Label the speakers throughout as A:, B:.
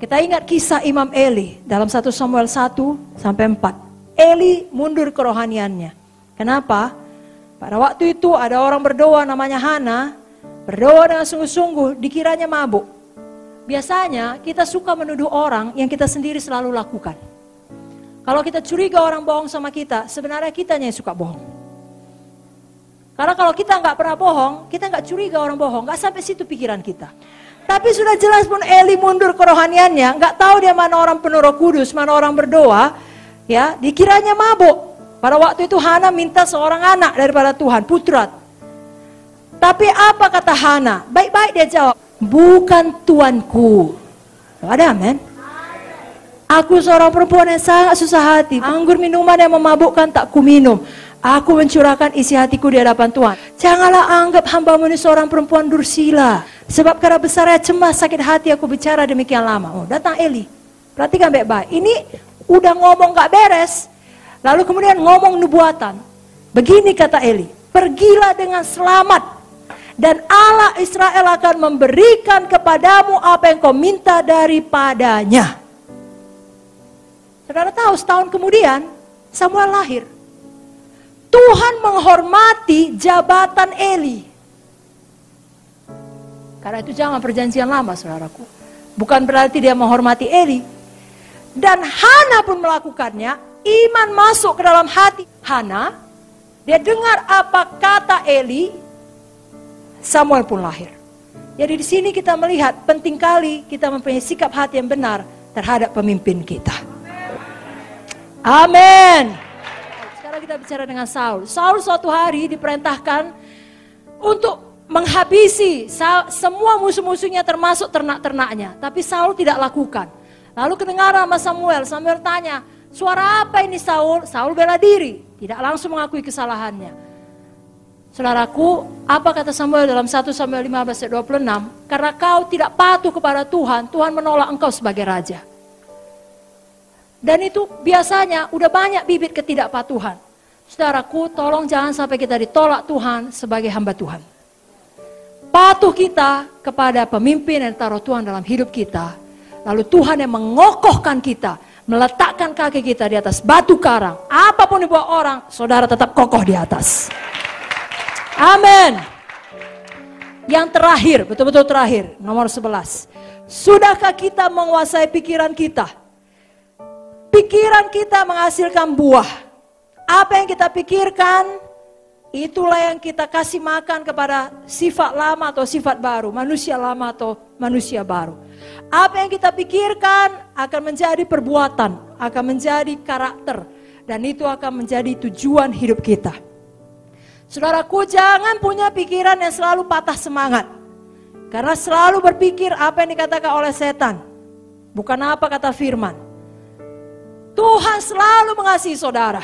A: Kita ingat kisah Imam Eli dalam 1 Samuel 1 sampai 4. Eli mundur kerohaniannya. Kenapa? Pada waktu itu ada orang berdoa namanya Hana, berdoa dengan sungguh-sungguh, dikiranya mabuk. Biasanya kita suka menuduh orang yang kita sendiri selalu lakukan. Kalau kita curiga orang bohong sama kita, sebenarnya kitanya yang suka bohong. Karena kalau kita nggak pernah bohong, kita nggak curiga orang bohong, nggak sampai situ pikiran kita. Tapi sudah jelas pun Eli mundur kerohaniannya, nggak tahu dia mana orang penuh kudus, mana orang berdoa, ya dikiranya mabuk. Pada waktu itu Hana minta seorang anak daripada Tuhan, putra. Tapi apa kata Hana? Baik-baik dia jawab, bukan tuanku. Ada amin? Aku seorang perempuan yang sangat susah hati. Anggur minuman yang memabukkan tak ku minum. Aku mencurahkan isi hatiku di hadapan Tuhan. Janganlah anggap hamba ini seorang perempuan dursila. Sebab karena besarnya cemas sakit hati aku bicara demikian lama. Oh, datang Eli. Perhatikan baik-baik. Ini udah ngomong gak beres. Lalu kemudian ngomong nubuatan. Begini kata Eli, pergilah dengan selamat dan Allah Israel akan memberikan kepadamu apa yang kau minta daripadanya. Saudara tahu setahun kemudian Samuel lahir. Tuhan menghormati jabatan Eli. Karena itu jangan perjanjian lama saudaraku. Bukan berarti dia menghormati Eli. Dan Hana pun melakukannya iman masuk ke dalam hati Hana, dia dengar apa kata Eli, Samuel pun lahir. Jadi di sini kita melihat penting kali kita mempunyai sikap hati yang benar terhadap pemimpin kita. Amin. Sekarang kita bicara dengan Saul. Saul suatu hari diperintahkan untuk menghabisi semua musuh-musuhnya termasuk ternak-ternaknya. Tapi Saul tidak lakukan. Lalu kedengaran sama Samuel. Samuel tanya, Suara apa ini Saul? Saul bela diri, tidak langsung mengakui kesalahannya. Saudaraku, apa kata Samuel dalam 1 Samuel 15 ayat 26? Karena kau tidak patuh kepada Tuhan, Tuhan menolak engkau sebagai raja. Dan itu biasanya udah banyak bibit ketidakpatuhan. Saudaraku, tolong jangan sampai kita ditolak Tuhan sebagai hamba Tuhan. Patuh kita kepada pemimpin yang taruh Tuhan dalam hidup kita. Lalu Tuhan yang mengokohkan kita meletakkan kaki kita di atas batu karang, apa pun dibuat orang, saudara tetap kokoh di atas. Amin. Yang terakhir, betul-betul terakhir, nomor 11. Sudahkah kita menguasai pikiran kita? Pikiran kita menghasilkan buah. Apa yang kita pikirkan, itulah yang kita kasih makan kepada sifat lama atau sifat baru, manusia lama atau manusia baru. Apa yang kita pikirkan akan menjadi perbuatan, akan menjadi karakter, dan itu akan menjadi tujuan hidup kita. Saudaraku, jangan punya pikiran yang selalu patah semangat, karena selalu berpikir apa yang dikatakan oleh setan, bukan apa kata Firman. Tuhan selalu mengasihi saudara.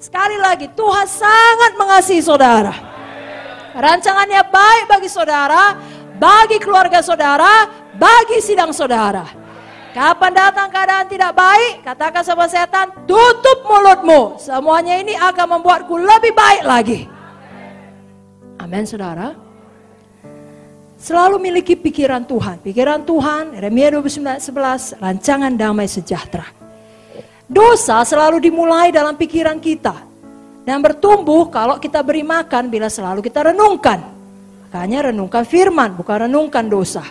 A: Sekali lagi, Tuhan sangat mengasihi saudara. Rancangannya baik bagi saudara, bagi keluarga saudara, bagi sidang saudara. Kapan datang keadaan tidak baik, katakan sama setan, tutup mulutmu. Semuanya ini akan membuatku lebih baik lagi. Amin saudara. Selalu miliki pikiran Tuhan. Pikiran Tuhan, Yeremia 29:11, rancangan damai sejahtera. Dosa selalu dimulai dalam pikiran kita. Dan bertumbuh kalau kita beri makan bila selalu kita renungkan. Makanya renungkan firman, bukan renungkan dosa.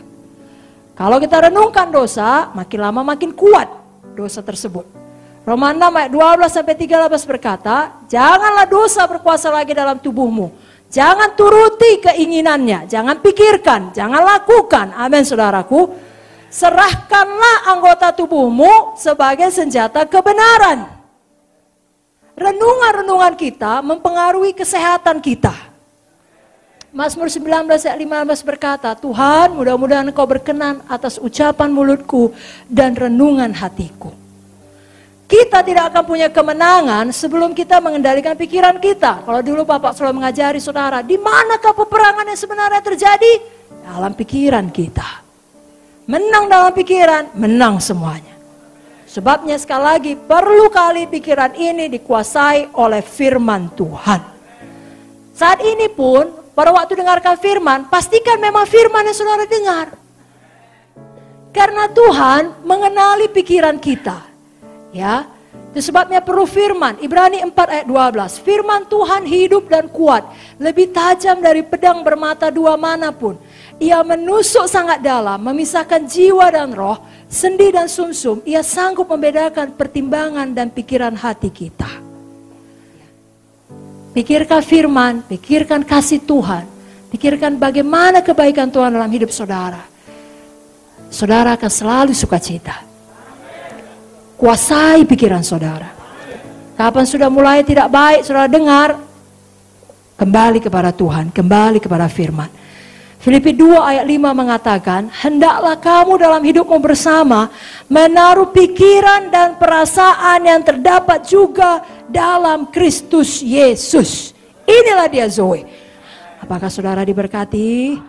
A: Kalau kita renungkan dosa, makin lama makin kuat dosa tersebut. Roma 6 ayat 12 sampai 13 berkata, janganlah dosa berkuasa lagi dalam tubuhmu. Jangan turuti keinginannya, jangan pikirkan, jangan lakukan. Amin saudaraku. Serahkanlah anggota tubuhmu sebagai senjata kebenaran. Renungan-renungan kita mempengaruhi kesehatan kita. Mazmur 19 ayat 15 berkata, Tuhan mudah-mudahan engkau berkenan atas ucapan mulutku dan renungan hatiku. Kita tidak akan punya kemenangan sebelum kita mengendalikan pikiran kita. Kalau dulu Bapak selalu mengajari saudara, di manakah peperangan yang sebenarnya terjadi? Dalam pikiran kita. Menang dalam pikiran, menang semuanya. Sebabnya sekali lagi perlu kali pikiran ini dikuasai oleh firman Tuhan. Saat ini pun pada waktu dengarkan firman, pastikan memang firman yang saudara dengar. Karena Tuhan mengenali pikiran kita. Ya, itu sebabnya perlu firman, Ibrani 4 ayat 12. Firman Tuhan hidup dan kuat, lebih tajam dari pedang bermata dua mana pun. Ia menusuk sangat dalam, memisahkan jiwa dan roh, sendi dan sumsum. Ia sanggup membedakan pertimbangan dan pikiran hati kita. Pikirkan firman, pikirkan kasih Tuhan. Pikirkan bagaimana kebaikan Tuhan dalam hidup saudara. Saudara akan selalu sukacita. Kuasai pikiran saudara. Kapan sudah mulai tidak baik, saudara dengar, kembali kepada Tuhan, kembali kepada firman. Filipi 2 ayat 5 mengatakan, Hendaklah kamu dalam hidupmu bersama menaruh pikiran dan perasaan yang terdapat juga dalam Kristus Yesus. Inilah dia Zoe. Apakah saudara diberkati?